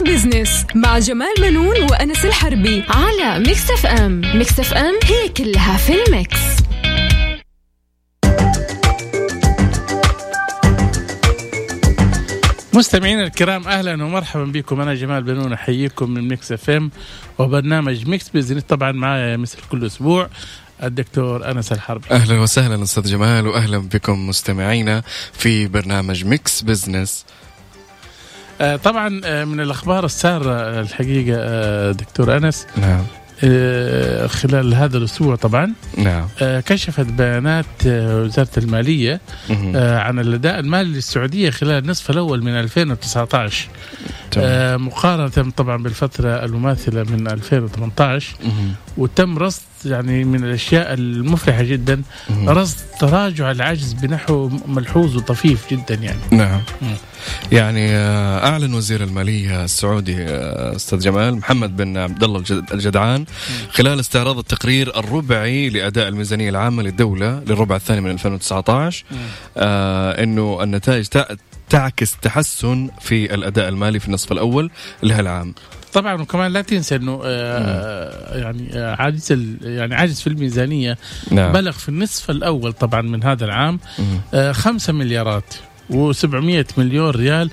Mix Business مع جمال منون وأنس الحربي على ميكس اف ام ميكس اف ام هي كلها في الميكس. مستمعينا الكرام أهلا ومرحبا بكم. أنا جمال بنون أحييكم من Mix FM وبرنامج Mix Business طبعا معايا مثل كل أسبوع الدكتور أنس الحربي. أهلا وسهلا أستاذ جمال واهلا بكم مستمعينا في برنامج Mix Business طبعا آه من الأخبار السارة آه، الحقيقة آه دكتور أنس نعم آه خلال هذا الأسبوع طبعا نعم آه كشفت بيانات آه وزارة المالية. آه عن الأداء المالي للسعودية خلال النصف الأول من 2019 تمام. آه مقارنة طبعا بالفترة المماثلة من 2018 مهم. وتم رصد يعني من الأشياء المفرحة جدا. رصد تراجع العجز بنحو ملحوظ وطفيف جدا يعني نعم مم. يعني آه، أعلن وزير المالية السعودي آه، أستاذ جمال محمد بن عبد الله الجد- الجدعان خلال استعراض التقرير الربعي لأداء الميزانية العامة للدولة للربع الثاني من 2019 آه إنه النتائج تعكس تحسن في الأداء المالي في النصف الأول لهالعام طبعا وكمان لا تنسى إنه آه يعني آه عاجز يعني عاجز في الميزانية. نعم. بلغ في النصف الأول طبعا من هذا العام. آه 5 مليارات. و700 مليون ريال.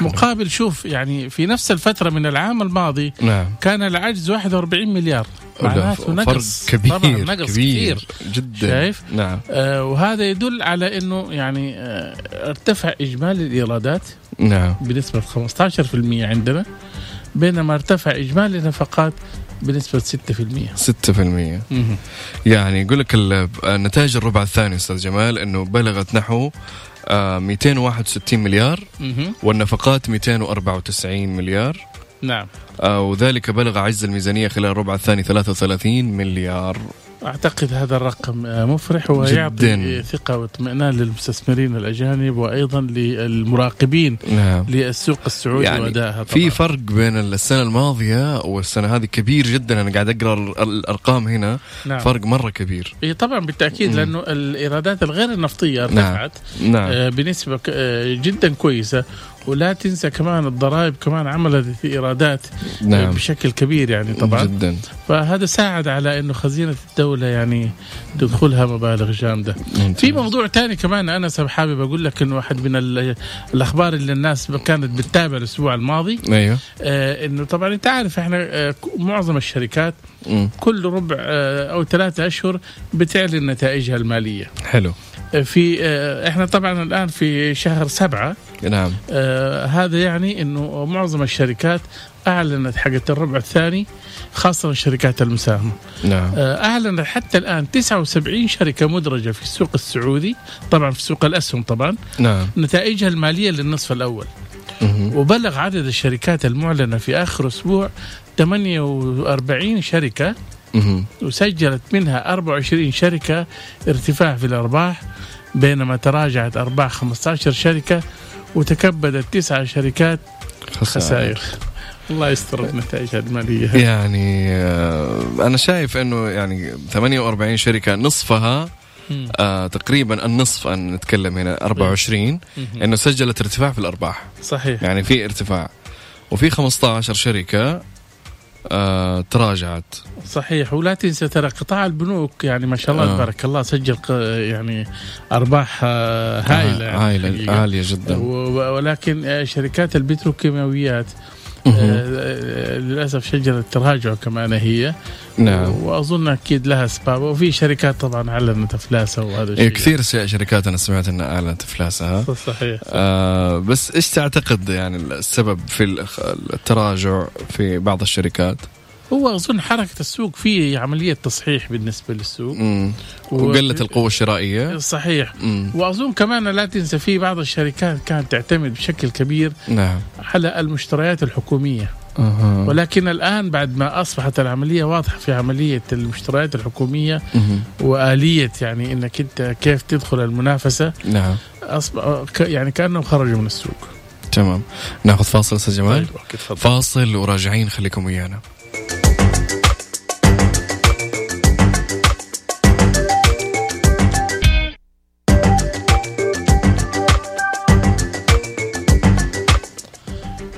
مقابل شوف يعني في نفس الفترة من العام الماضي نعم. كان العجز 41 مليار. معناته نقص. كبير طبعا نقص كبير كثير. جدا. شايف؟ نعم. آه وهذا يدل على إنه يعني آه ارتفع إجمالي الإيرادات نعم. بنسبة 15% عندنا بينما ارتفع إجمالي النفقات بنسبة 6%. 6% مهم. يعني يقول لك ال- النتائج الربع الثاني أستاذ جمال إنه بلغت نحو آه، 261 مليار مهم. والنفقات 294 مليار. نعم. آه، وذلك بلغ عجز الميزانية خلال الربع الثاني 33 مليار. أعتقد هذا الرقم آه، مفرح ويعطي جداً. ثقة واطمئنان للمستثمرين الأجانب وأيضا للمراقبين نعم للسوق السعودي يعني وادائها في فرق بين السنة الماضية والسنة هذه كبير جدا أنا قاعد أقرأ ال- الأرقام هنا نعم. فرق مرة كبير إيه طبعا بالتأكيد. لأنه الإيرادات الغير النفطية نعم. ارتفعت نعم بنسبة ك- آه، جدا كويسة ولا تنسى كمان الضرائب كمان عملت إيرادات آه، نعم. بشكل كبير يعني طبعا. جدا. فهذا ساعد على إنه خزينة الدولة يعني تدخلها مبالغ جامدة. ممتاز. في موضوع تاني كمان أنا حابب أقول لك إنه واحد من ال- الأخبار اللي الناس كانت بتتابع الأسبوع الماضي أيوه. آه إنه طبعا أنت عارف إحنا آه معظم الشركات مم. كل ربع آه أو ثلاثة أشهر بتعلن نتائجها المالية. حلو. آه، في آه إحنا طبعا الآن في شهر سبعة نعم. آه هذا يعني إنه معظم الشركات أعلنت حقت الربع الثاني خاصة الشركات المساهمة. نعم. آه أعلنت حتى الآن 79 شركة مدرجة في السوق السعودي طبعا في سوق الأسهم طبعا نعم. نتائجها المالية للنصف الأول. مهم. وبلغ عدد الشركات المعلنة في آخر أسبوع 48 شركة. مهم. وسجلت منها 24 شركة ارتفاع في الأرباح بينما تراجعت أرباح 15 شركة وتكبدت تسعة شركات خسائر. الله يستر النتائج المالية. يعني آه، أنا شايف إنه يعني 48 شركة نصفها. آه تقريبا النصف ان نتكلم هنا 24 مهم. إنه سجلت ارتفاع في الأرباح. صحيح. يعني في ارتفاع. وفي 15 شركة آه تراجعت صحيح ولا تنسى ترى قطاع البنوك يعني ما شاء الله آه. تبارك الله سجل يعني أرباح آه، هائلة يعني عائلة حقيقة. عالية جدا ولكن آه، شركات البتروكيماويات آه،. آه، للأسف شجرت تراجع كمان هي. نعم. وأظن أكيد لها اسباب وفي شركات طبعا أعلنت أفلاسها وهذا الشيء. إيه كثير ش- شركات أنا سمعت إنها أعلنت أفلاسها. صحيح. آه بس إيش تعتقد يعني السبب في التراجع في بعض الشركات؟ هو أظن حركة السوق في عملية تصحيح بالنسبة للسوق. مم. و- وقلة القوة الشرائية. صحيح. مم. وأظن كمان لا تنسى في بعض الشركات كانت تعتمد بشكل كبير نعم. على المشتريات الحكومية. أها. ولكن الآن بعد ما أصبحت العملية واضحة في عملية المشتريات الحكومية مهم. وآلية يعني إنك أنت كيف تدخل المنافسة نعم. اصبح يعني كأنهم خرجوا من السوق. تمام. ناخذ فاصل أستاذ جمال. طيب فاصل وراجعين خليكم ويانا.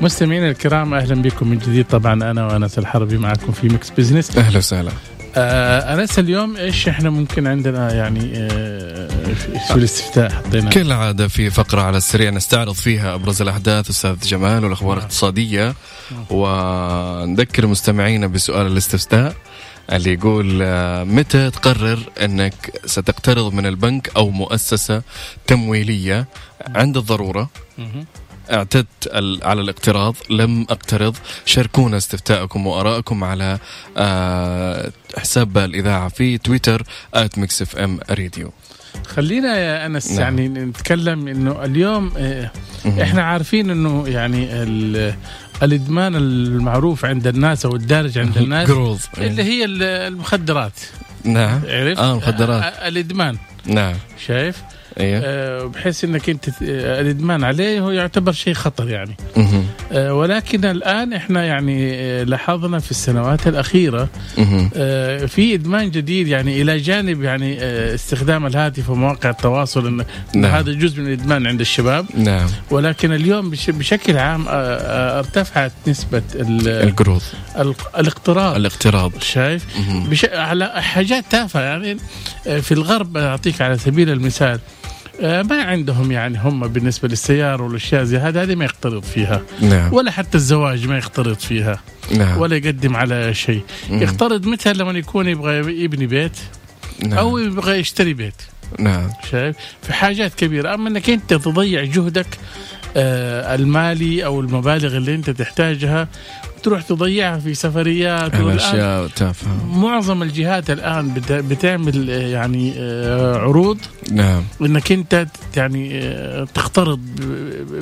مستمعينا الكرام أهلا بكم من جديد. طبعا أنا وانس الحربي معكم في Mix Business أهلا وسهلا. آه انس اليوم؟ إيش إحنا ممكن عندنا يعني آه في الاستفتاء حطينا؟ كالعادة في فقرة على السريع نستعرض فيها أبرز الأحداث. أستاذ جمال والأخبار الاقتصادية. ونذكر مستمعينا بسؤال الاستفتاء اللي يقول آه، متى تقرر أنك ستقترض من البنك أو مؤسسة تمويلية؟ عند الضرورة. مهم. اعتدت على الاقتراض لم اقترض. شاركونا استفتاءكم وآرائكم على آه، حساب الإذاعة في تويتر إف إم راديو. خلينا يا أنس نعم. يعني نتكلم إنه اليوم آه إحنا عارفين إنه يعني ال- الإدمان المعروف عند الناس أو الدارج عند الناس اللي هي ال- المخدرات. نعم. عرفت؟ آه مخدرات آه، الإدمان. نعم. شايف؟ أيوه آه بحيث إنك أنت آه، الإدمان عليه هو يعتبر شيء خطر يعني مهم. آه ولكن الآن إحنا يعني لاحظنا في السنوات الأخيرة. آه، في إدمان جديد يعني إلى جانب يعني استخدام الهاتف ومواقع التواصل إن نعم. هذا جزء من الإدمان عند الشباب نعم ولكن اليوم بش- بشكل عام ارتفعت نسبة ال- القروض ال- الاقتراض الاقتراض شايف. بش... على حاجات تافهة يعني في الغرب أعطيك على سبيل المثال ما عندهم يعني هم بالنسبة للسيارة والأشياء زي هذه هذه ما يقترض فيها. نعم. ولا حتى الزواج ما يقترض فيها. نعم. ولا يقدم على شيء. مم. يقترض متى لما يكون يبغى يبني بيت نعم. أو يبغى يشتري بيت. نعم. شايف؟ في حاجات كبيرة. أما إنك أنت تضيع جهدك آه المالي أو المبالغ اللي أنت تحتاجها تروح تضيعها في سفريات أشياء تافهة. معظم الجهات الآن بت- بتعمل آه، يعني آه، عروض نعم. إنك أنت يعني آه، تقترض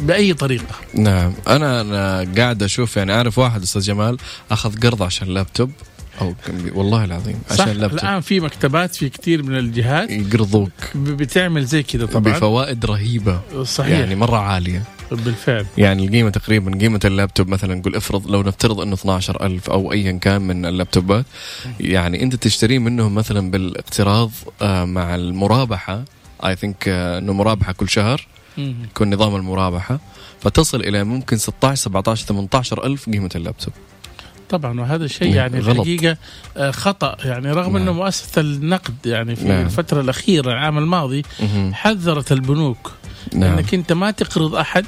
بأي طريقة. نعم. أنا أنا قاعد أشوف يعني أعرف واحد أستاذ جمال أخذ قرض عشان لابتوب أو والله العظيم صح عشان لابتوب الآن في مكتبات في كثير من الجهات يقرضوك. بتعمل زي كذا طبعا. بفوائد رهيبة. صحيح. يعني مرة عالية. بالفعل. يعني القيمه تقريبا قيمة اللابتوب مثلا نقول افرض لو نفترض إنه 12000 أو ايا كان من اللابتوبات يعني أنت تشتريه منهم مثلا بالاقتراض آه، مع المرابحة. اي ثينك إنه مرابحة كل شهر. يكون نظام المرابحة. فتصل إلى ممكن 16 17 18 ألف قيمة اللابتوب. طبعا وهذا الشيء نعم، يعني غلط. الحقيقة آه، خطأ. يعني رغم نعم. إنه مؤسسة النقد يعني في نعم. الفترة الأخيرة العام الماضي مهم. حذرت البنوك نعم. إنك أنت ما تقرض أحد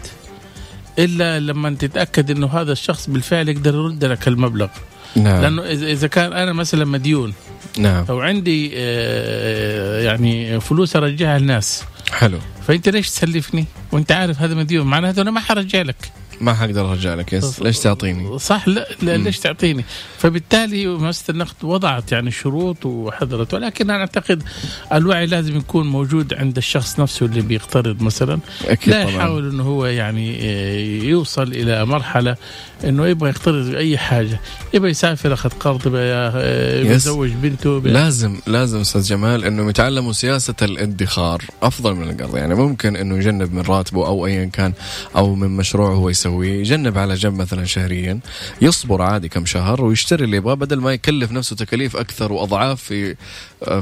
إلا لما تتأكد إنه هذا الشخص بالفعل يقدر يرد لك المبلغ. نعم. لأنه اذا إذا كان أنا مثلا مديون نعم. أو عندي آه، يعني فلوس أرجعها للناس. حلو. فأنت ليش تسلفني؟ وأنت عارف هذا مديون معناته أنا ما حرجع لك. ما حقدر أرجع لك يس. ليش تعطيني؟ صح لا, لا. ليش تعطيني؟ فبالتالي مؤسسه النقد وضعت يعني شروط وحذرت ولكن أنا أعتقد الوعي لازم يكون موجود عند الشخص نفسه اللي بيقترض مثلا. أكيد لا يحاول إنه هو يعني آه، يوصل إلى مرحلة إنه يبغى يقترض اي حاجة. يبغى يسافر أخذ قرض يبغى آه،. يزوج بنته يبغى- لازم لازم أستاذ جمال إنه يتعلموا سياسة الادخار أفضل من القرض. يعني ممكن إنه يجنب من راتبه أو ايا كان أو من مشروع هو يسويه يجنب على جنب مثلا شهريا يصبر عادي كم شهر ويشتري اللي يبغاه بدل ما يكلف نفسه تكاليف أكثر وأضعاف في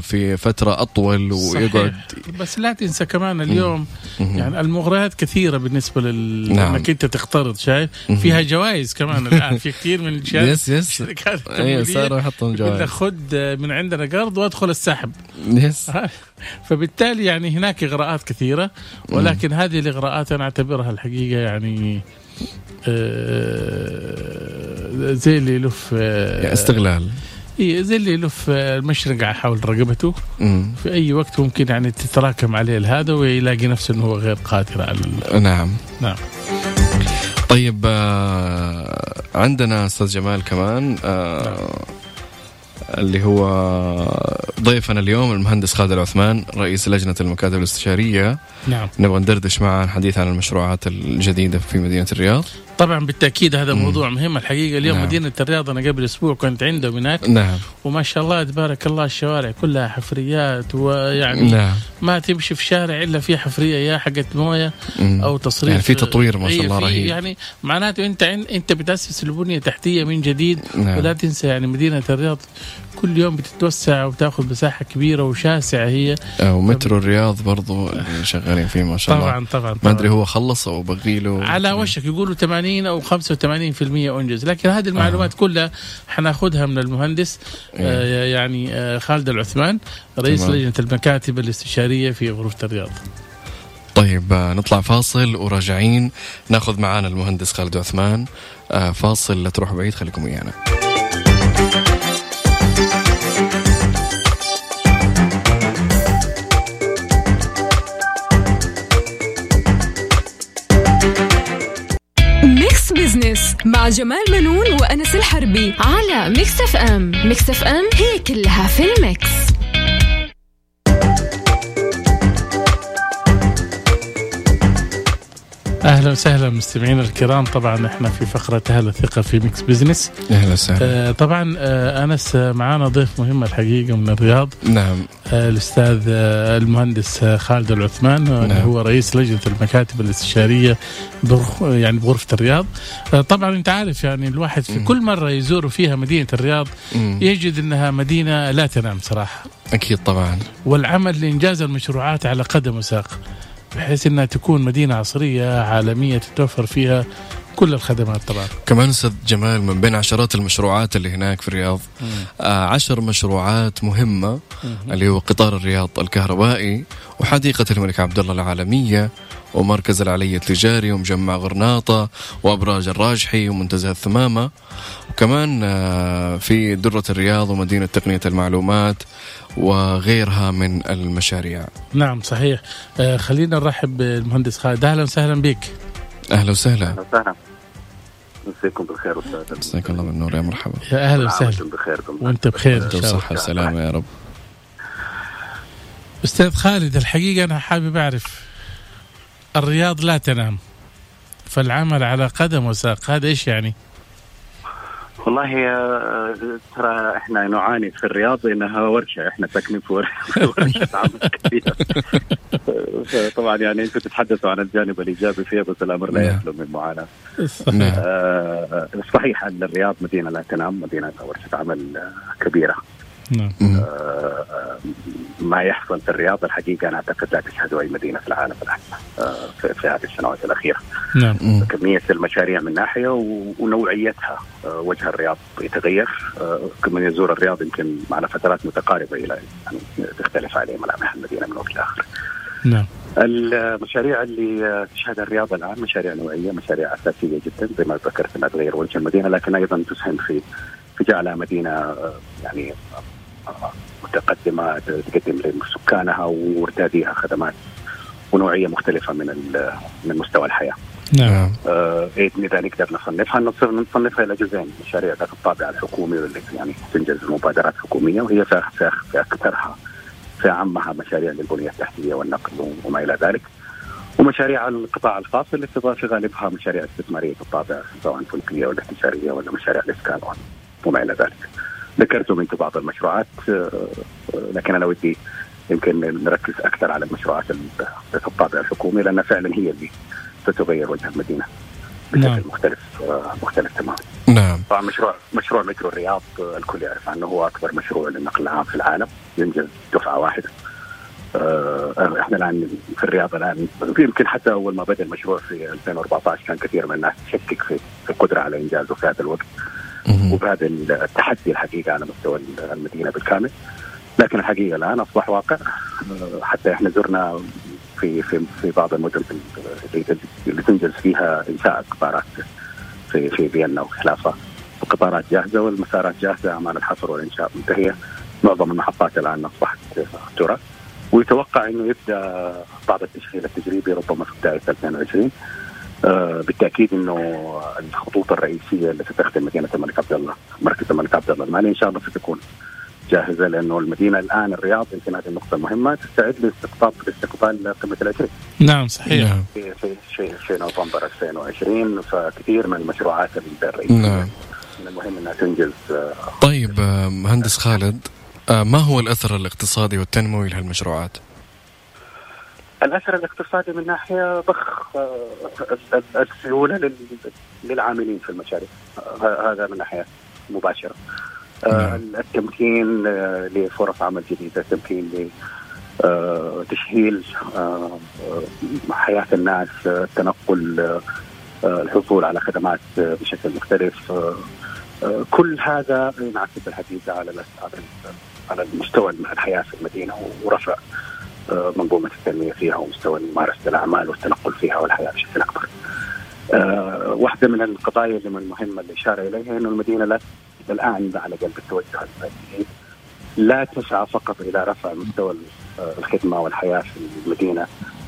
في فترة أطول ويقعد صحيح. بس لا تنسى كمان اليوم مهم. يعني المغريات كثيرة بالنسبة لل نعم. إنك أنت تقترض شايف. فيها جوائز كمان الآن في كثير من الشركات yes yes أيوه صاروا يحطون جوائز خذ من عندنا قرض وأدخل السحب yes فبالتالي يعني هناك إغراءات كثيرة ولكن هذه الإغراءات أنا أعتبرها الحقيقة يعني آه، زي اللي يلف آه، استغلال إيه، زي اللي يلف المشرقة حول رقبته. مم. في أي وقت ممكن يعني تتراكم عليه هذا ويلاقي نفسه إنه هو غير قادر على نعم. نعم. طيب آه عندنا أستاذ جمال كمان آه اللي هو ضيفنا اليوم المهندس خالد العثمان رئيس لجنة المكاتب الاستشارية. نعم. نبغى ندردش معه عن الحديث عن المشروعات الجديدة في مدينة الرياض. طبعا بالتأكيد هذا مم. موضوع مهم الحقيقة اليوم نعم. مدينة الرياض أنا قبل أسبوع كنت عندهم هناك نعم وما شاء الله تبارك الله الشوارع كلها حفريات ويعني نعم ما تمشي في شارع إلا في حفرية يا حقت موية. أو تصريف يعني في تطوير ما شاء إيه، الله في رهيب. يعني معناته أنت أنت بتأسس البنيه التحتيه من جديد نعم. ولا تنسى يعني مدينة الرياض كل يوم بتتوسع وبتاخذ مساحة كبيرة وشاسعة هي. ومترو الرياض برضو شغالين فيه ما شاء الله. طبعا طبعا, ما أدري هو خلص أو بقي له. على وشك يقولوا 80 أو 85% أنجز. لكن هذه المعلومات آه. كلها حناخذها من المهندس آه إيه. يعني آه خالد العثمان رئيس تمام. لجنة المكاتب الاستشارية في غرفة الرياض. طيب آه، نطلع فاصل وراجعين. ناخذ معانا المهندس خالد عثمان. آه، فاصل لا تروحوا بعيد خليكم ويانا. جمال منون وأنس الحربي على Mix FM. Mix FM هي كلها في ال mix. أهلا وسهلا مستمعينا الكرام. طبعا إحنا في فقرة أهل الثقة في Mix Business أهلا وسهلا. آه طبعا آه أنس آه، معانا ضيف مهم الحقيقة من الرياض. نعم. آه الأستاذ آه المهندس آه خالد العثمان آه نعم. هو رئيس لجنة المكاتب الاستشارية برخ يعني بغرفة الرياض. آه طبعا أنت عارف يعني الواحد في مم. كل مرة يزور فيها مدينة الرياض مم. يجد إنها مدينة لا تنام صراحة. أكيد طبعا. والعمل لإنجاز المشروعات على قدم وساق. بحيث إنها تكون مدينة عصرية عالمية تتوفر فيها كل الخدمات طبعا كمان أستاذ جمال من بين عشرات المشروعات اللي هناك في الرياض آه عشر مشروعات مهمة اللي هو قطار الرياض الكهربائي وحديقة الملك عبد الله العالمية ومركز العلي التجاري ومجمع غرناطة وأبراج الراجحي ومنتزه الثمامة. وكمان آه، في درة الرياض ومدينة تقنية المعلومات وغيرها من المشاريع. نعم صحيح. آه خلينا نرحب بالمهندس خالد. أهلا وسهلا بك. أهلا وسهلا. أهلا وسهلا. مسيكم بالخير أستاذ مساك الله بالنور يا مرحبا. يا أهلا وسهلا. وأنتم بخير وأنت بخير إن انت شاء الله. وصحة وسلامة يا رب. أستاذ خالد الحقيقة أنا حابب أعرف الرياض لا تنام فالعمل على قدم وساق هذا إيش يعني؟ والله آه، ترى إحنا نعاني في الرياض انها ورشة. إحنا ساكنين في ور- في ورشة عمل كبيره طبعا يعني أنتم تتحدثوا عن الجانب الإيجابي فيها بس الأمر لا نعم. يخلو من معاناة. نعم. آه، صحيح أن الرياض مدينة لا تنام مدينة ورشة عمل كبيرة. نعم. آه، ما يحصل في الرياض الحقيقة أنا أعتقد لا تشهده أي مدينة في العالم الان آه، في هذه السنوات الأخيرة. نعم. مم. كمية المشاريع من ناحية و- ونوعيتها آه، وجه الرياض يتغير. آه، من يزور الرياض يمكن على فترات متقاربة إلى يعني تختلف عليه ملامح المدينة من وقت لآخر. نعم. المشاريع اللي آه، تشهدها الرياض الآن مشاريع نوعية مشاريع أساسية جدا زي ما ذكرت أنها تغير وجه المدينة لكن أيضا تسهم في في جعلها مدينة آه، يعني متقدمة تقدم لسكانها وارتاديها خدمات ونوعية مختلفة من من مستوى الحياة. نعم. آه، باذن إذا نقدر نصنفها نصنف نصنفها إلى جزئين. مشاريع ذات الطابع الحكومي واللي يعني تنجز مبادرات حكومية وهي في في في اكثرها في اعمها مشاريع للبنية التحتية والنقل وما إلى ذلك. ومشاريع القطاع الخاص اللي في في غالبها مشاريع استثمارية الطابع سواء فلكية ولا تجاريه ولا مشاريع الاسكان وما إلى ذلك. ذكرتم أنتم بعض المشروعات آه، آه، لكن أنا ودي يمكن نركز أكثر على المشروعات ال- ذات الطابع الحكومي لأن فعلا هي اللي ستغير وجه المدينة نعم. بشكل مختلف آه، مختلف تماما. نعم طبعا مشروع مشروع مترو الرياض الكل يعرف عنه هو أكبر مشروع للنقل العام في العالم ينجز دفعة واحدة. آه، إحنا الآن في الرياض الآن يمكن حتى أول ما بدأ المشروع في 2014 كان كثير من الناس تشكك في في القدرة على إنجازه في هذا الوقت. وبهذا التحدي الحقيقة على مستوى المدينة بالكامل. لكن الحقيقة الآن أصبح واقع. أه، حتى إحنا زرنا في في في بعض المدن اللي تنجز فيها إنشاء قطارات في في فيينا وخلافها القطارات جاهزة والمسارات جاهزة أعمال الحفر والإنشاء منتهية. معظم المحطات الآن أصبحت ترى ويتوقع إنه يبدأ بعض التشغيل التجريبي ربما في بداية 2020. آه، بالتأكيد إنه الخطوط الرئيسية التي تخدم مدينة الملك عبد الله مركز الملك عبد الله المالي إن شاء الله ستكون جاهزة لأنه المدينة الآن الرياض يمكن هذه النقطة المهمة تستعد لاستقطاب لاستقبال قمة العشرين. نعم صحيح. نعم. في في في, في نوفمبر 2020 فكثير من المشروعات الرئيسيه نعم. من المهم إنها تنجز آه، طيب آه، مهندس خالد آه، ما هو الأثر الاقتصادي والتنموي لهالمشروعات؟ الأثر الاقتصادي من ناحية ضخ آه، ال- ال- السيولة لل- للعاملين في المشاريع. آه، هذا من ناحية مباشرة. آه، نعم. التمكين لفرص عمل جديدة التمكين لتسهيل حياة الناس التنقل الحصول على خدمات بشكل مختلف. كل هذا ينعكس الحقيقة على على المستوى الحياة في المدينة ورفع آه، منظومة التنمية فيها ومستوى ممارسه الأعمال والتنقل فيها والحياة بشكل أكبر. أه واحدة من القضايا اللي من المهمة الاشاره إليها إنه المدينة لا الآن على قلب التوجه المدني لا تسعى فقط إلى رفع مستوى آه، الخدمة والحياة في المدينة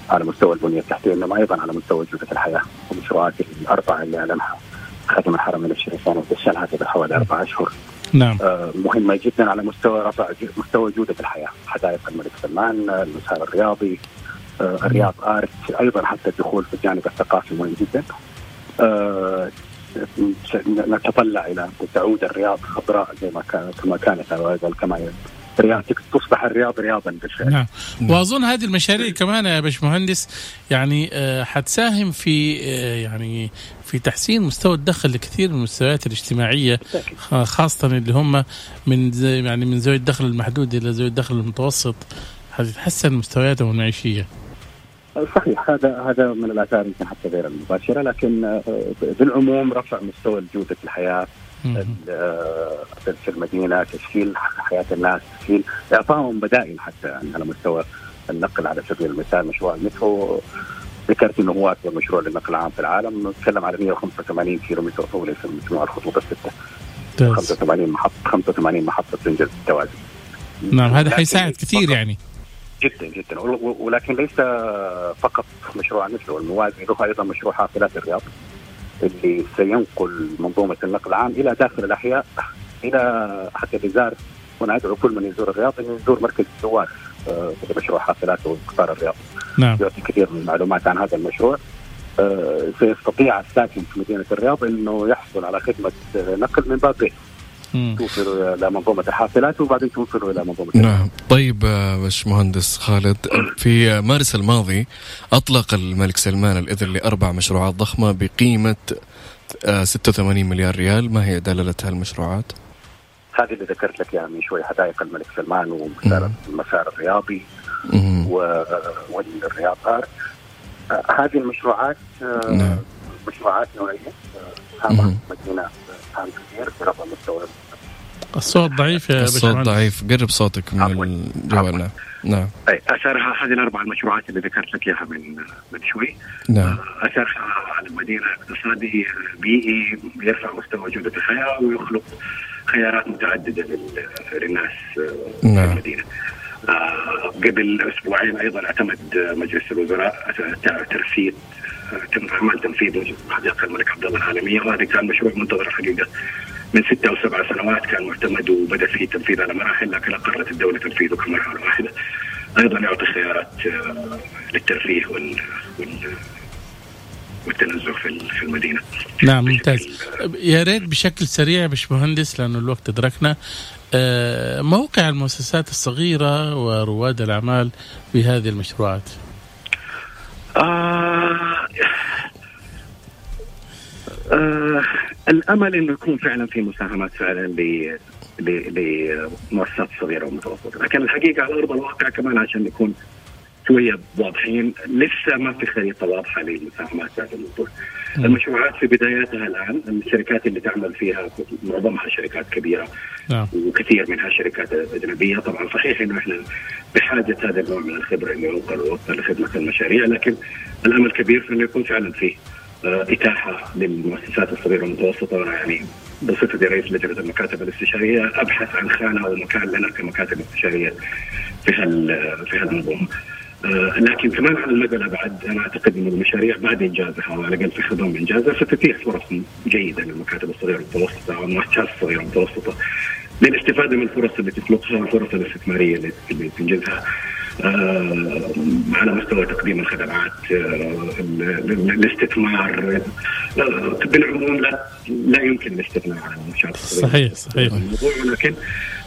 على مستوى البنية التحتية إنما أيضا على مستوى جوده الحياة والمشروعات الأربعة اللي أعلنها خدم الحرمين الشريفين وتشتغل هذا حوالي أربع اشهر نعم. آه، مهمة جدا على مستوى رفع مستوى جودة الحياة. حدائق الملك سلمان المسار الرياضي آه، الرياض آرت أيضا حتى الدخول في الجانب الثقافي مهم جدا. آه، نتطلع إلى تعود الرياض خضراء زي ما كانت كما كانت كما رياض تصبح الرياض رياضا بالفعل. نعم. وأظن هذه المشاريع كمان يا باشمهندس يعني حتساهم في يعني في تحسين مستوى الدخل لكثير من المستويات الاجتماعية خاصه اللي هم من زي يعني من ذوي الدخل المحدود إلى ذوي الدخل المتوسط حتتحسن مستوياتهم المعيشية. صحيح هذا هذا من الآثار يمكن حتى غير المباشرة لكن بالعموم رفع مستوى جودة الحياة في المدينة تسهيل حياة الناس تسهيل اعطائهم بدائل حتى يعني على مستوى النقل على سبيل المثال مشروع المترو. ذكرت إنه هو أكبر مشروع للنقل العام في العالم. نتكلم على 185 كيلو متر طولي في مجموع الخطوط الستة. 85 محطه 85 محطة زنجر التوازي نعم هذا حيساعد كثير يعني. جدا جدا. ولكن ليس فقط مشروع المترو. الموازي له أيضا مشروع حافلات الرياض. اللي سينقل منظومة النقل العام إلى داخل الأحياء إلى حتى بزار وأنا أدعو كل من يزور الرياض انه يزور مركز الزوار آه، في مشروع حافلات وقطار الرياض. نعم. يعطي كثير من المعلومات عن هذا المشروع. آه، سيستطيع الساكن في مدينة الرياض إنه يحصل على خدمة نقل من باب بيت. توصل إلى منظومة الحافلات وبعدين توصل إلى منظومة نعم. طيب باش مهندس خالد في مارس الماضي أطلق الملك سلمان الإذن لأربع مشروعات ضخمة بقيمة 86 آه، مليار ريال. ما هي دلالة هالمشروعات؟ هذه اللي ذكرت لك اياها من شوي حدائق الملك سلمان والمسار الرياضي والرياض آه، هذه المشروعات آه، نعم. مشروعات نوعيه هامه مدينة هام كثير مستوى الصوت ضعيف يا الصوت ضعيف. قرب صوتك من الجوال. نعم. نعم اثرها هذه الأربع المشروعات اللي ذكرت لك إياها من من شوي. نعم. آه، اثرها على المدينة اقتصادي بيئي يرفع مستوى جودة الحياة ويخلق خيارات متعددة للناس آه، نعم. في المدينة. قبل أسبوعين أيضا اعتمد مجلس الوزراء ترفيد تم اعمال تنفيذ حديقة الملك عبد الله العالمية وهذا كان مشروع منتظر الحقيقة من ستة أو سبع سنوات كان معتمد وبدأ فيه التنفيذ على مراحل لكن أقرت الدولة تنفيذه كمرحلة واحدة أيضا يعطي خيارات آه، للترفيه وال, وال والتنزه في المدينة. نعم ممتاز. يا ريت بشكل سريع باش مهندس لأنه الوقت ادركنا موقع المؤسسات الصغيرة ورواد الأعمال بهذه المشروعات. آه آه الأمل إنه يكون فعلا في مساهمات فعلا لمؤسسات صغيرة ومتوسطة، لكن الحقيقة على أرض الواقع كمان عشان نكون شوية واضحين لسه ما في خريطة واضحة للمساهمات هذا الموضوع. المشروعات في بداياتها الآن الشركات اللي تعمل فيها معظمها شركات كبيرة نعم. وكثير منها شركات أجنبية طبعا صحيح إنه إحنا بحاجة هذا النوع من الخبرة إنه ينقل ويوصل لخدمة المشاريع لكن الأمل كبير في إنه يكون فعلا فيه آه، إتاحة للمؤسسات الصغيرة والمتوسطة وأنا يعني بصفتي رئيس لجنة المكاتب الاستشارية أبحث عن خانة أو مكان لنا كمكاتب استشارية في هال في هالمنظومة. آه، لكن كمان على المدى الابعد أنا أعتقد إن المشاريع بعد إنجازها أو على الأقل في خضم إنجازها ستتيح فرص جيدة للمكاتب الصغيرة والمتوسطه أو المؤسسات الصغيرة والمتوسطه للاستفادة من الفرص اللي تخلقها والفرص الاستثمارية اللي تنجزها. آه، على مستوى تقديم الخدمات آه، الاستثمار بالعموم لا لا يمكن الاستغناء عن المنشات صحيح صحيح. الموضوع ولكن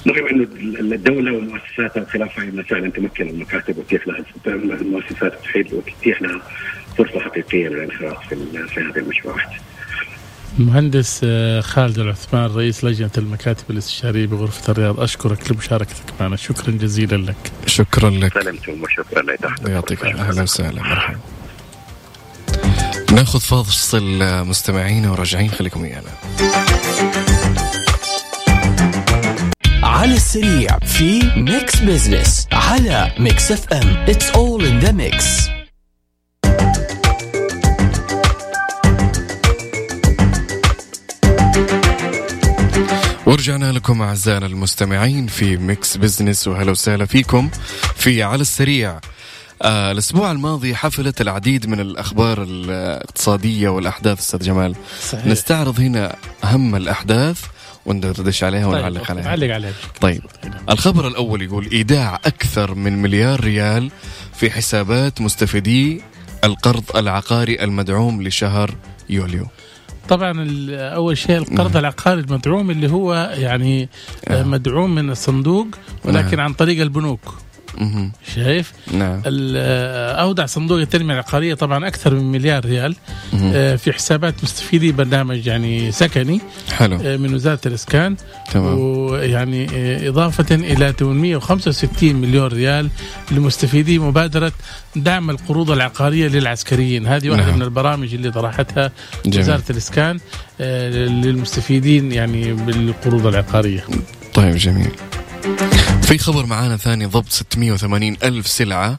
مهم انه الدولة ومؤسساتها خلافها انها فعلا تمكن المكاتب وتتيح لها المؤسسات وتتيح لها فرصة حقيقية للانخراط في في هذه المشروعات. المهندس آه، خالد العثمان رئيس لجنة المكاتب الاستشارية بغرفة الرياض. أشكرك لمشاركتك معنا. شكرا جزيلا لك. شكرا لك. سلمتم وشكرا لك. يعطيك أهلا وسهلا. مرحبا. ناخذ فاصل مستمعينا وراجعين. خليكم ويانا. على السريع في Mix Business على Mix FM It's all in the mix ورجعنا لكم أعزائنا المستمعين في Mix Business واهلا وسهلا فيكم في على السريع. آه الأسبوع الماضي حفلت العديد من الأخبار الاقتصادية والأحداث أستاذ جمال. صحيح. نستعرض هنا أهم الأحداث. وندردش عليها ونعلق عليها علق عليها طيب الخبر الأول يقول إيداع أكثر من مليار ريال في حسابات مستفيدي القرض العقاري المدعوم لشهر يوليو طبعا أول شيء القرض العقاري المدعوم اللي هو يعني آه،. مدعوم من الصندوق ولكن نعم. عن طريق البنوك. شايف؟ نعم. آه، أودع صندوق التنمية العقارية طبعا أكثر من مليار ريال. آه، في حسابات مستفيدي برنامج يعني سكني حلو. آه، من وزارة الإسكان. تمام. ويعني إضافة إلى 865 مليون ريال لمستفيدي مبادرة دعم القروض العقارية للعسكريين. هذه واحدة نعم. من البرامج اللي طرحتها جميل. الإسكان آه، للمستفيدين يعني بالقروض العقارية. طيب جميل. في خبر معانا ثاني ضبط 680 ألف سلعة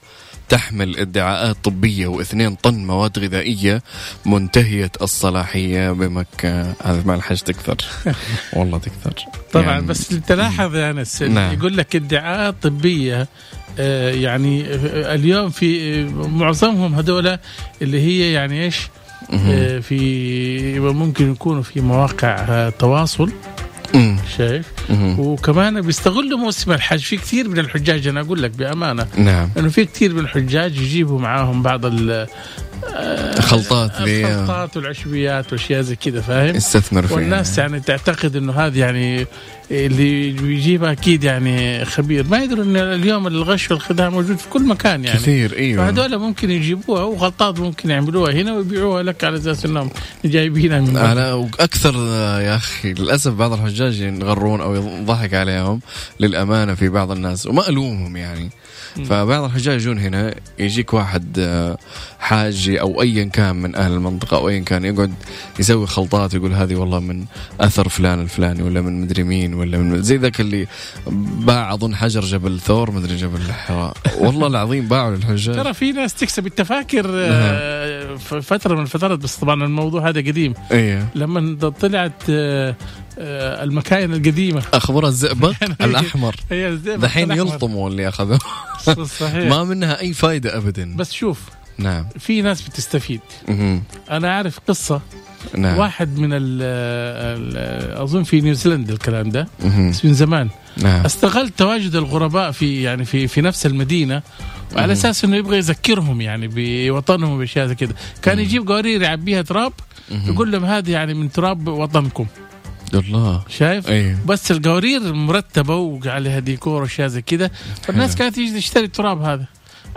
تحمل ادعاءات طبية واثنين طن مواد غذائية منتهية الصلاحية بمكة. هذا مع الحج تكثر والله تكثر. طبعا يعني- بس تلاحظ يا أنس نعم. يقول لك ادعاءات طبية آه، يعني آه، اليوم في آه، معظمهم هذول اللي هي يعني إيش. آه، في ممكن يكونوا في مواقع تواصل. مم. شايف مهم. وكمان بيستغلوا موسم الحج في كثير من الحجاج أنا أقول لك بأمانة نعم إنه في كثير من الحجاج يجيبوا معاهم بعض خلطات الخلطات والعشبيات وأشياء زي كذا فاهم؟ استثمر فيها. والناس يعني تعتقد إنه هذا يعني اللي بيجيبها أكيد يعني خبير. ما يدروا إن اليوم الغش والخداع موجود في كل مكان يعني. كثير إيوه. فهذول ممكن يجيبوها وغلطات ممكن يعملوها. هنا ويبيعوها لك على أساس إنهم جايبينها من. أنا وأكثر يا أخي للأسف بعض الحجاج ينغرون أو يضحك عليهم للأمانة في بعض الناس وما الومهم يعني فبعض الحجاج يجون هنا يجيك واحد آه، حاجي أو ايا كان من أهل المنطقة أو ايا كان يقعد يسوي خلطات يقول هذه والله من أثر فلان الفلاني ولا من مدري مين ولا من زي ذاك اللي باع أظن حجر جبل ثور مدري جبل الحراء. والله العظيم باعوا للحجاج. ترى في ناس تكسب. أنت فاكر آه، ف- فترة من الفترات بس طبعا الموضوع هذا قديم. إيه. لما طلعت آه، آه، المكاين القديمة. أخبار الزئبق الأحمر. هي الزئبق دحين الأحمر. يلطموا اللي أخذوه. صحيح. ما منها أي فائده ابدا. بس شوف نعم. في ناس بتستفيد. مهم. أنا أعرف قصة. نعم. واحد من ال ال أظن في نيوزيلندا الكلام ده. بس من زمان. نعم. استغل تواجد الغرباء في يعني في في نفس المدينة. وعلى أساس إنه يبغى يذكرهم يعني بوطنهم وبأشياء زي كذا كان يجيب قوارير يعبيها تراب. يقول لهم هذه يعني من تراب وطنكم. الله. شايف؟ أيوه بس القوارير مرتبة وعليها ديكور وأشياء زي كذا فالناس. كانت تيجي تشتري التراب هذا.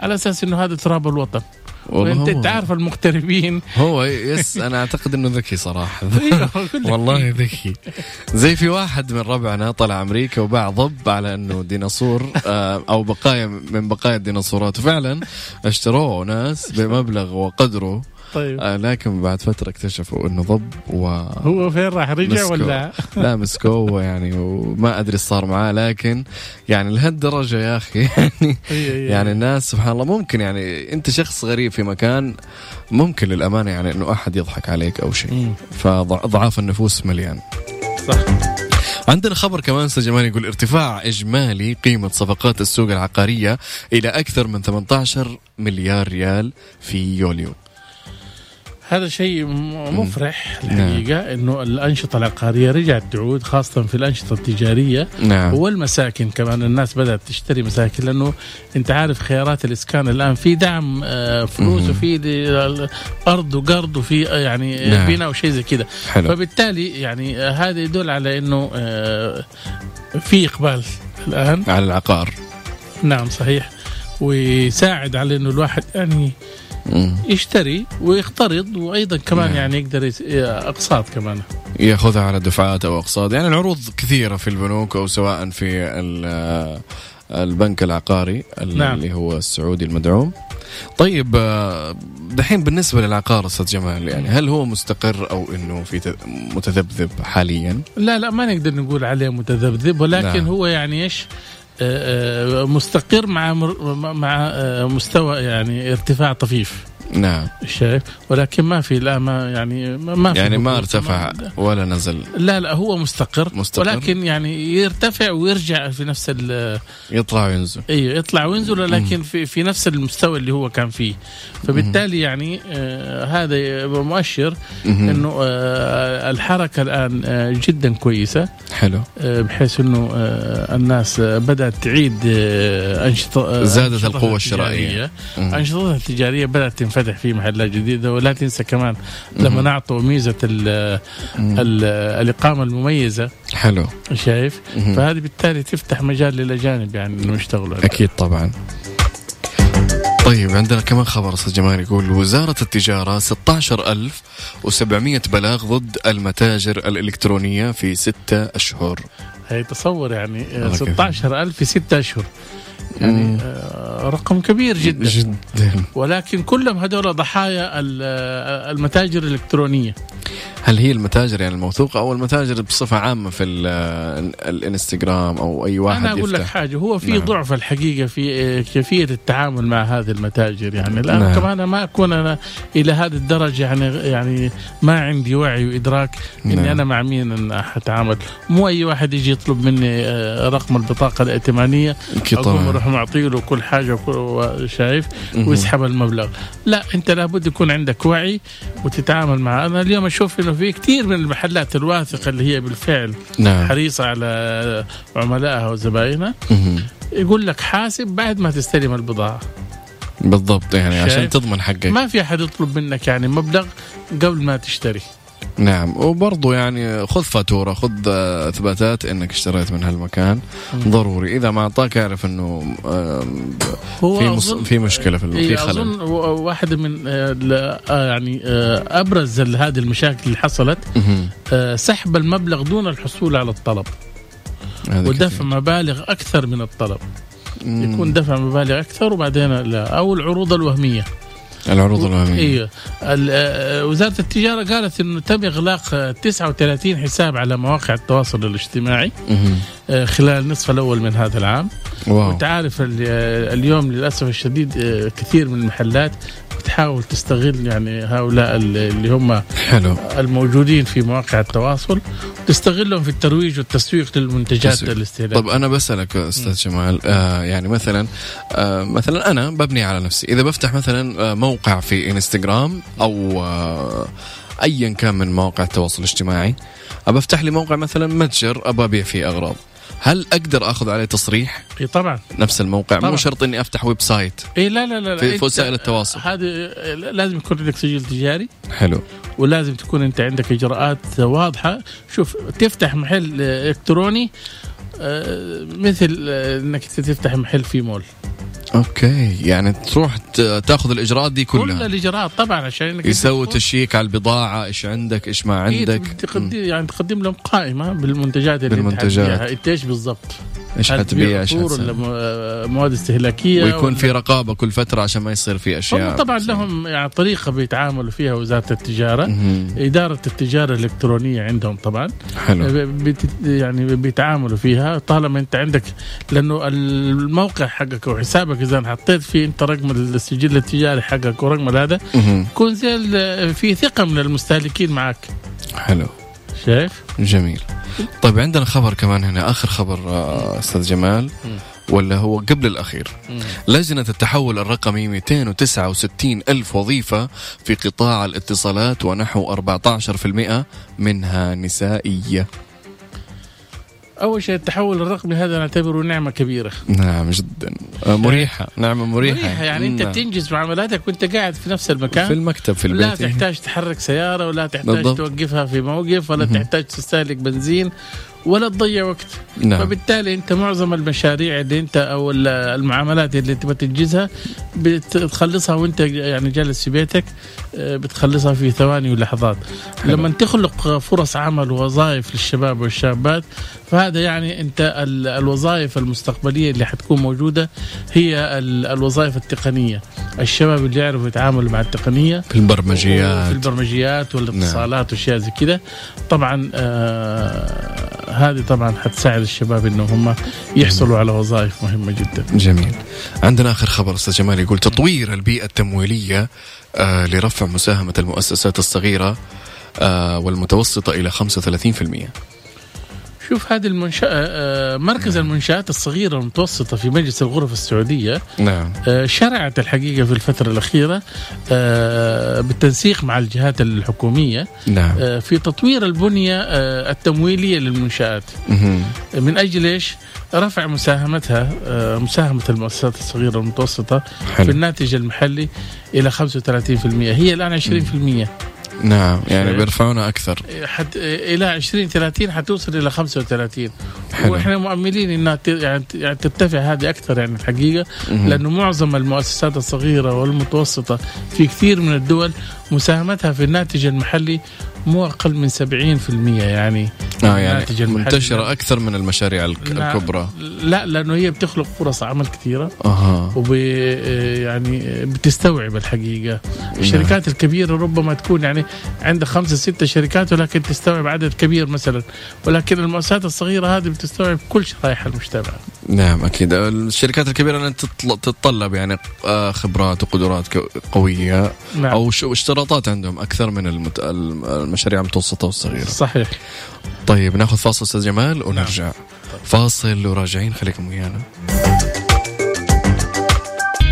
على أساس إنه هذا تراب الوطن. وانت عارف المغتربين. هو يس أنا أعتقد إنه ذكي صراحة. لك. والله ذكي. زي في واحد من ربعنا طلع أمريكا وباع ضب على إنه ديناصور آه، أو بقايا من بقايا الديناصورات. وفعلا اشتروه ناس بمبلغ وقدره. طيب آه، لكن بعد فترة اكتشفوا إنه ضب و هو فين راح رجع مسكوا. ولا لا مسكوه يعني وما أدري إيش صار معاه لكن يعني لهالدرجة يا أخي يعني. يعني الناس سبحان الله ممكن يعني أنت شخص غريب في مكان ممكن للأمانة يعني إنه أحد يضحك عليك أو شيء. فضعاف النفوس مليان صح عندنا خبر كمان أستاذ جمال يقول ارتفاع إجمالي قيمة صفقات السوق العقارية إلى أكثر من 18 مليار ريال في يوليو هذا شيء مفرح الحقيقة إنه الأنشطة العقارية رجعت تعود خاصة في الأنشطة التجارية. نعم. والمساكن كمان الناس بدأت تشتري مساكن لأنه أنت عارف خيارات الإسكان الآن في دعم آه، فلوس مهم. وفي أرض وقرض وفي آه، يعني نعم. بناء وشيء زي كذا فبالتالي يعني آه، هذا يدل على إنه في إقبال الآن. على العقار. نعم صحيح. ويساعد على إنه الواحد يعني مم. يشتري ويقترض وأيضا كمان نعم. يعني يقدر أقساط كمان يأخذها على دفعات أو أقساط يعني العروض كثيرة في البنوك أو سواء في ال- البنك العقاري ال- نعم. اللي هو السعودي المدعوم طيب آه، دحين بالنسبة للعقار أستاذ جمال يعني هل هو مستقر أو إنه في متذبذب حاليا لا لا ما نقدر نقول عليه متذبذب ولكن نعم. نعم. هو يعني إيش مستقر مع مع آه، مستوى يعني ارتفاع طفيف. نعم شايف ولكن ما في لا ما يعني ما ما في يعني ما. ارتفع ولا نزل لا لا هو مستقر, مستقر. ولكن يعني يرتفع ويرجع في نفس ال يطلع وينزل أيوه يطلع وينزل ولكن في في نفس المستوى اللي هو كان فيه فبالتالي يعني آه هذا مؤشر. إنه آه الحركة الآن آه جدا كويسة حلو آه بحيث إنه آه الناس آه بدأت تعيد آه انشطه زادت الشرائية. التجارية. مم. انشطتها التجاريه بدأت تنفتح في محلات جديدة ولا تنسى كمان لما نعطوا ميزة ال ال الإقامة المميزة. حلو. شايف. فهذه بالتالي تفتح مجال للأجانب يعني انه يشتغلوا. أكيد طبعا. طيب عندنا كمان خبر أستاذ جمال يقول وزارة التجارة 16700 بلاغ ضد المتاجر الإلكترونية في ستة أشهر. هي تصور يعني آه، والله كيف. 16000 في ستة أشهر. يعني آه، رقم كبير جدا. جدا. ولكن كلهم هذول ضحايا آه، المتاجر الإلكترونية. هل هي المتاجر يعني الموثوقة أو المتاجر بصفة عامة في ال- الإنستغرام أو أي واحد أنا أقول لك حاجة هو في نعم. ضعف الحقيقة في آه، كيفية التعامل مع هذه المتاجر يعني. الآن نعم. كمان ما أكون أنا إلى هذه الدرجة يعني يعني ما عندي وعي وإدراك إني نعم. أنا مع مين أنا حتعامل مو أي واحد يجي يطلب مني آه، رقم البطاقة الائتمانية. اقوم طبعا. أروح معطيه له كل حاجة وكل- شايف مهم. ويسحب المبلغ. لا أنت لابد يكون عندك وعي وتتعامل معه أنا. اليوم أشوف إنه في كثير من المحلات الواثقة اللي هي بالفعل نعم. حريصة على عملائها وزبائنها مهم. يقول لك حاسب بعد ما تستلم البضاعة. بالضبط يعني عشان؟ تضمن حقك. ما في أحد يطلب منك يعني مبلغ قبل ما تشتري. نعم وبرضه يعني خذ فاتورة خذ آه، إثباتات إنك اشتريت من هالمكان. ضروري إذا ما أعطاك أعرف إنه آم، هو في مص... في مشكلة في في إيه خلل أظن واحدة من آه، آه، يعني آه، أبرز هذه المشاكل اللي حصلت. آه، سحب المبلغ دون الحصول على الطلب ودفع كثير. مبالغ أكثر من الطلب. يكون دفع مبالغ أكثر وبعدين لا أو العروض الوهمية العروض الوهميه أيوه آه، وزارة التجارة قالت إنه تم إغلاق آه، 39 حساب على مواقع التواصل الاجتماعي مهم. آه، خلال النصف الأول من هذا العام. واو. وأنت عارف آه، اليوم للأسف الشديد كثير من المحلات بتحاول تستغل يعني هؤلاء ال- اللي هم حلو. الموجودين في مواقع التواصل تستغلهم في الترويج والتسويق للمنتجات. الاستهلاكية. طب أنا بسألك أستاذ جمال آه يعني مثلا آه مثلا أنا ببني على نفسي. إذا بفتح مثلا آه موقع في انستغرام أو آه ايا كان من مواقع التواصل الاجتماعي. أبى أفتح لي موقع مثلا متجر أبى أبيع فيه أغراض. هل أقدر أخذ عليه تصريح؟ إي طبعا. نفس الموقع طبعاً. مو شرط إني أفتح website. إي لا لا لا, لا في وسائل التواصل. هذه لازم يكون عندك سجل تجاري. حلو. ولازم تكون أنت عندك إجراءات واضحة. شوف تفتح محل إلكتروني آه، مثل آه، إنك تفتح محل في مول. okay يعني تروح تاخذ الإجراءات دي كل كلها الإجراءات طبعا عشان إنك يسوي تشيك على البضاعة إيش عندك إيش ما إيه، عندك. تقدم يعني تقدم لهم قائمة بالمنتجات اللي بالمنتجات. انت انت إيش بالضبط؟ إيش حتبيع إيش آه، مواد استهلاكية؟ ويكون في رقابة كل فترة عشان ما يصير في أشياء. طبعا لهم يعني طريقة بيتعاملوا فيها وزارة التجارة. مهم. إدارة التجارة الإلكترونية عندهم طبعا. حلو. بت يعني بيتعاملوا فيها. طالما أنت عندك لأنه الموقع حقك أو حسابك إذا حطيت فيه أنت رقم السجل التجاري حقك ورقم هذا. يكون زي في ثقة من المستهلكين معك حلو. شايف؟ جميل. طيب عندنا خبر كمان هنا آخر خبر آه، أستاذ جمال ولا هو قبل الأخير. لجنة التحول الرقمي 269 ألف وظيفة في قطاع الاتصالات ونحو 14% منها نسائية. أول شيء التحول الرقمي هذا نعتبره نعمة كبيرة. نعم جدا. آه، مريحة. نعمة مريحة, مريحة يعني أنت نعم. تنجز معاملاتك وأنت قاعد في نفس المكان. في المكتب في لا البيت تحتاج تحرك سيارة ولا تحتاج بالضبط. توقفها في موقف ولا. تحتاج تستهلك بنزين ولا تضيع وقت. نعم. فبالتالي أنت معظم المشاريع اللي أنت أو ال- المعاملات اللي تبغى تنجزها بتخلصها وأنت يعني جالس في بيتك آه، بتخلصها في ثواني ولحظات. حلو. لما تخلق فرص عمل ووظائف للشباب والشابات فهذا يعني انت ال- الوظائف المستقبلية اللي حتكون موجودة هي ال- الوظائف التقنية. الشباب اللي يعرفوا يتعاملوا مع التقنية في البرمجيات. في البرمجيات والاتصالات وأشياء زي كذا طبعا آه هذه طبعا حتساعد الشباب انه هم يحصلوا على وظائف مهمة جدا. جميل. عندنا آخر خبر أستاذ جمال يقول تطوير البيئة التمويلية آه لرفع مساهمة المؤسسات الصغيرة آه والمتوسطة إلى 35% شوف هذه المنشأة آه مركز المنشآت الصغيرة والمتوسطة في مجلس الغرف السعودية نعم. آه شرعت الحقيقة في الفترة الأخيرة آه بالتنسيق مع الجهات الحكومية نعم. آه في تطوير البنية آه التمويلية للمنشآت. مهم. من أجل إيش؟ رفع مساهمتها آه مساهمة المؤسسات الصغيرة والمتوسطة في حلو. الناتج المحلي إلى 35% هي الآن 20% نعم يعني؟ بيرفعونا أكثر حت إلى 20 30 حتوصل إلى 35 حلو. وإحنا مؤملين إنها ت- يعني يعني ترتفع هذه أكثر يعني الحقيقة. لأنه معظم المؤسسات الصغيرة والمتوسطة في كثير من الدول مساهمتها في الناتج المحلي مو أقل من 70% يعني. آه يعني. منتشرة أكثر من المشاريع الك- نعم. الكبرى. لا لأنه هي بتخلق فرص عمل كثيرة. أها. وب يعني بتستوعب الحقيقة. الشركات الكبيرة ربما تكون يعني عندها خمسة ستة شركات ولكن تستوعب عدد كبير مثلا. ولكن المؤسسات الصغيرة هذه بتستوعب كل شرائح المجتمع. نعم أكيد. الشركات الكبيرة تتطلب يعني آه، خبرات وقدرات قوية. نعم. أو اشتراطات عندهم أكثر من المت... الم- المشاريع المتوسطة والصغيرة. صحيح. طيب ناخذ فاصل أستاذ جمال ونرجع. فاصل وراجعين خليكم ويانا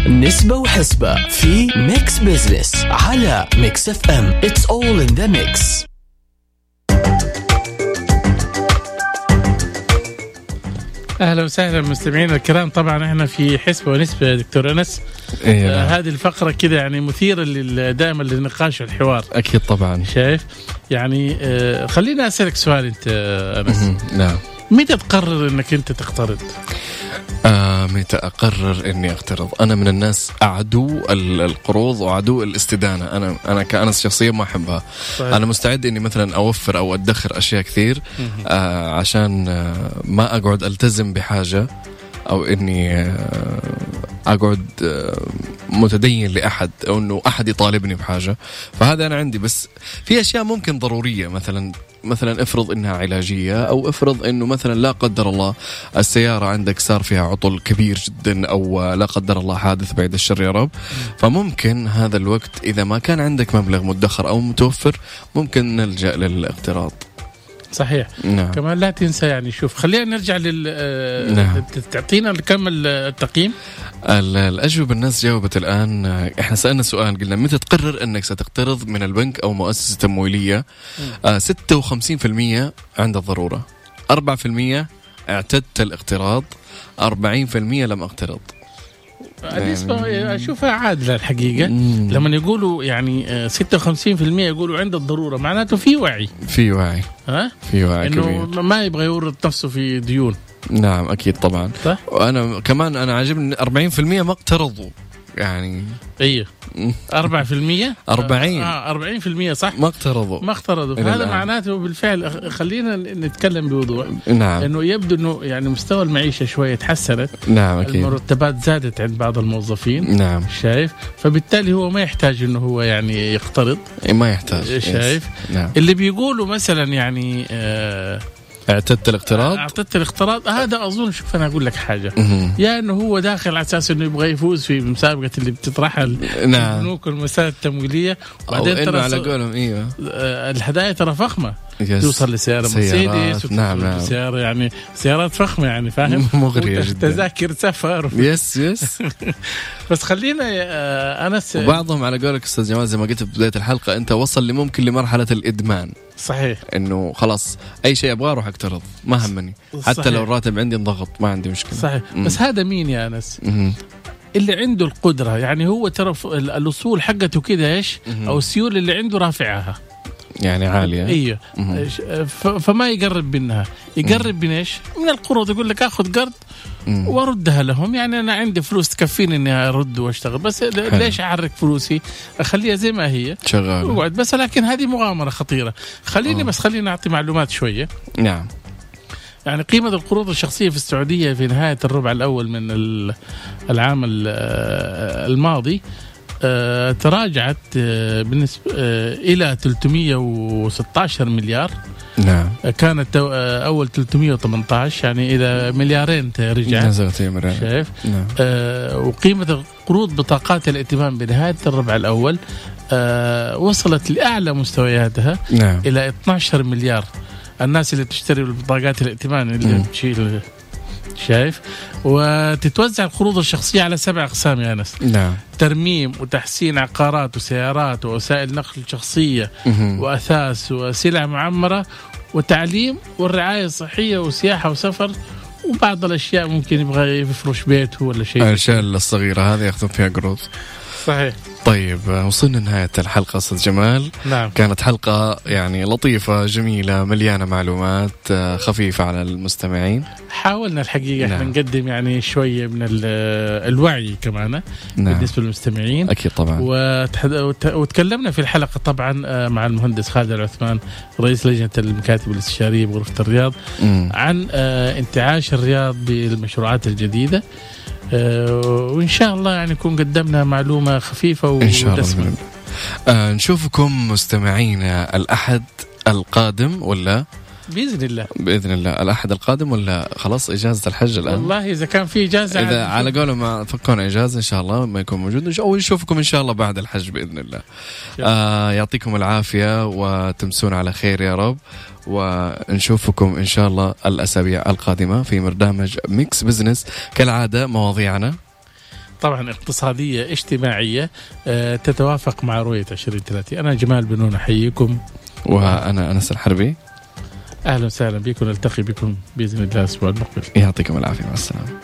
نسبة وحسبة في Mix Business على Mix FM It's all in the mix. أهلا وسهلا مستمعينا الكرام. طبعا إحنا في حسبه ونسبة دكتور أنس. إيه آه نعم. هذه الفقرة كده يعني مثيرة دائما للنقاش والحوار أكيد طبعا. شايف؟ يعني آه خليني أسألك سؤال أنت آه، أنس. نعم. متى تقرر إنك أنت تقترض؟ آه متى أقرر إني أقترض؟ أنا من الناس أعدو ال- القروض وعدو الاستدانة، أنا أنا كانس شخصيا ما أحبها، طيب. أنا مستعد إني مثلا أوفر أو أدخر أشياء كثير آه عشان آه ما أقعد ألتزم بحاجة أو إني آه أقعد آه متدين لأحد أو إنه أحد يطالبني بحاجة فهذا أنا عندي بس في أشياء ممكن ضرورية مثلا مثلا افرض إنها علاجية أو افرض إنه مثلا لا قدر الله السيارة عندك صار فيها عطل كبير جدا أو لا قدر الله حادث بعد الشر يا رب. فممكن هذا الوقت إذا ما كان عندك مبلغ مدخر أو متوفر ممكن نلجأ للإقتراض. صحيح. نعم. كمان لا تنسى يعني شوف خلينا نرجع لل آه، نعم. تعطينا آه، التقييم. ال- الأجوبة الناس جاوبت الآن آه، إحنا سألنا سؤال قلنا متى تقرر أنك ستقترض من البنك أو مؤسسة تمويلية؟ آه 56% عند الضرورة 4% اعتدت الاقتراض 40% لم أقترض. النسبة أشوفها عادلة الحقيقة. مم. لما يقولوا يعني آه، 56% يقولوا عند الضرورة معناته في وعي. في وعي. ها؟ في وعي إنه كبير. ما يبغى يورط نفسه في ديون. نعم أكيد طبعا. صح؟ وأنا كمان أنا عاجبني 40% ما اقترضوا. يعني. أيوه مم. 4% 40. آه 40% صح؟ ما اقترضوا. ما اقترضوا. فهذا الآن. معناته بالفعل خلينا نتكلم بوضوح. نعم. انه يبدو إنه يعني مستوى المعيشة شوية تحسنت. نعم أكيد. المرتبات زادت عند بعض الموظفين نعم. شايف؟ فبالتالي هو ما يحتاج إنه هو يعني يقترض. ما يحتاج. شايف؟ يس. نعم. اللي بيقولوا مثلا يعني آه اعتدت الاقتراض؟ اعطيت الاقتراض. هذا أظن شوف أنا أقول لك حاجة. يا إنه هو داخل على أساس إنه يبغى يفوز في مسابقة اللي بتطرحها ال- نعم. البنوك والمسائل التمويلية. وبعدين ترى على قولهم إيوه. آه، الهدايا ترى فخمة. توصل لسيارة مرسيدس نعم، نعم. لسيارة يعني سيارات فخمة يعني فاهم؟ مغرية وت- جدا. تذاكر سفر يس يس. بس خلينا آه، انس وبعضهم على قولك أستاذ جمال زي ما قلت في بداية الحلقة أنت وصل لممكن لمرحلة الإدمان. صحيح. إنه خلاص أي شيء أبغاه أروح أقترض ما همني. حتى صحيح. لو الراتب عندي انضغط ما عندي مشكلة. صحيح. مم. بس هذا مين يا أنس؟ مهم. اللي عنده القدرة يعني هو ترى الاصول حقته كده إيش. أو السيولة اللي عنده رافعها. يعني عالية. أيوه فما يقرب منها. يقرب من إيش؟ من القروض يقول لك آخذ قرض. وأردها لهم. يعني أنا عندي فلوس تكفيني إني أرد وأشتغل. بس ليش احرك فلوسي؟ أخليها زي ما هي. شغال اقعد بس. لكن هذه مغامرة خطيرة. خليني آه. بس خليني أعطي معلومات شوية. نعم. يعني قيمة القروض الشخصية في السعودية في نهاية الربع الأول من ال- العام ال- آه، الماضي تراجعت آه، بالنسبة آه، إلى 316 مليار. نعم. آه، كانت آه، أول 318 يعني إلى مليارين رجعت نزلت يا مريم شايف؟ نعم. آه، وقيمة قروض بطاقات الائتمان بنهاية الربع الأول آه، وصلت لأعلى مستوياتها نعم. إلى 12 مليار. الناس اللي تشتري بطاقات الائتمان اللي. تشيل شايف؟ وتتوزع القروض الشخصية على سبع أقسام يا أنس. نعم. ترميم وتحسين عقارات وسيارات ووسائل نقل شخصية مهم. وأثاث وسلع معمرة وتعليم والرعاية الصحية وسياحة وسفر وبعض الأشياء ممكن يبغى يفرش بيته ولا شيء. الأشياء الصغيرة هذه ياخذون فيها قروض. صحيح. طيب آه، وصلنا نهايه الحلقة أستاذ جمال. نعم. كانت حلقة يعني لطيفة جميلة مليانة معلومات آه، خفيفة على المستمعين. حاولنا الحقيقة إحنا نعم. نقدم يعني شوية من ال- الوعي كمان نعم. بالنسبة للمستمعين. أكيد طبعا. وتحد... وت... وتكلمنا في الحلقة طبعا آه، مع المهندس خالد العثمان رئيس لجنة المكاتب الاستشارية بغرفة الرياض مم. عن آه، انتعاش الرياض بالمشروعات الجديدة. آه، وإن شاء الله يعني نكون قدمنا معلومة خفيفة إن شاء الله. آه نشوفكم مستمعينا الأحد القادم ولا بإذن الله. بإذن الله. الأحد القادم ولا خلاص إجازة الحج الآن؟ والله إذا كان في إجازة عاد على قولهم ما فكونا إجازة إن شاء الله ما يكون موجود. أو نشوفكم إن شاء الله بعد الحج بإذن الله. آه يعطيكم العافية وتمسون على خير يا رب. ونشوفكم إن شاء الله الأسابيع القادمة في برنامج Mix Business. كالعادة مواضيعنا. طبعا اقتصادية اجتماعية آه، تتوافق مع رؤية 2030 أنا جمال بنون أحييكم. وأنا أنس الحربي. أهلا وسهلا بكم. نلتقي بكم بإذن الله الأسبوع المقبل. يعطيكم العافية. مع السلامة.